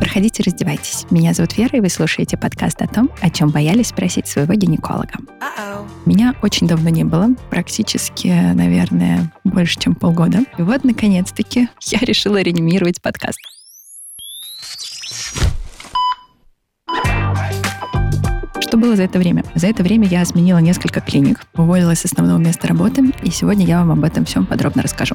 Проходите, раздевайтесь. Меня зовут Вера, и вы слушаете подкаст о том, о чем боялись спросить своего гинеколога. Uh-oh. Меня очень давно не было, практически, наверное, больше, чем полгода. И вот, наконец-таки, я решила реанимировать подкаст. Что было за это время? За это время я сменила несколько клиник, уволилась с основного места работы, и сегодня я вам об этом всем подробно расскажу.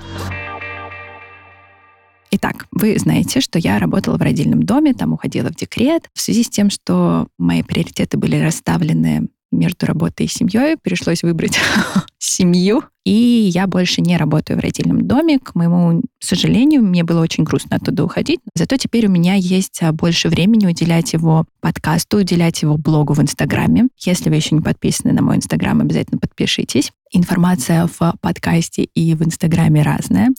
Итак, вы знаете, что я работала в родильном доме, там уходила в декрет. В связи с тем, что мои приоритеты были расставлены между работой и семьей, пришлось выбрать семью, и я больше не работаю в родильном доме. К моему сожалению, мне было очень грустно оттуда уходить. Зато теперь у меня есть а, больше времени уделять его подкасту, уделять его блогу в Инстаграме. Если вы еще не подписаны на мой Инстаграм, обязательно подпишитесь. Информация в подкасте и в Инстаграме разная.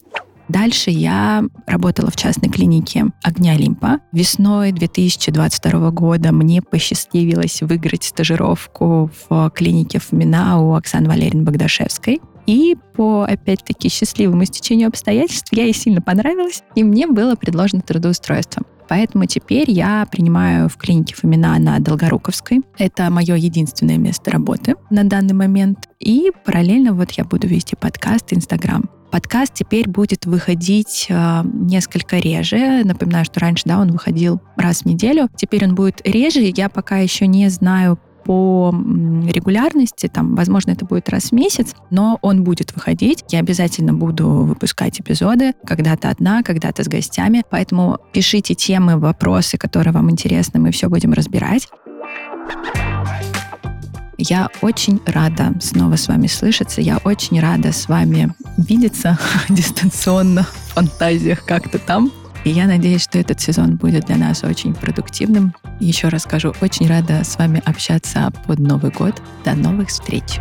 Дальше я работала в частной клинике «Огня Олимпа». Весной 2022 года мне посчастливилось выиграть стажировку в клинике ФМИНА у Оксаны Валерьевны Богдашевской. И по, опять-таки, счастливому стечению обстоятельств я ей сильно понравилась, и мне было предложено трудоустройство. Поэтому теперь я принимаю в клинике Фомина на Долгоруковской. Это мое единственное место работы на данный момент. И параллельно вот я буду вести подкаст Инстаграм. Подкаст теперь будет выходить э, несколько реже. Напоминаю, что раньше, да, он выходил раз в неделю. Теперь он будет реже. Я пока еще не знаю по регулярности, там, возможно, это будет раз в месяц, но он будет выходить. Я обязательно буду выпускать эпизоды, когда-то одна, когда-то с гостями. Поэтому пишите темы, вопросы, которые вам интересны, мы все будем разбирать. Я очень рада снова с вами слышаться. Я очень рада с вами видеться дистанционно в фантазиях как-то там. И я надеюсь, что этот сезон будет для нас очень продуктивным. Еще раз скажу, очень рада с вами общаться под Новый год. До новых встреч!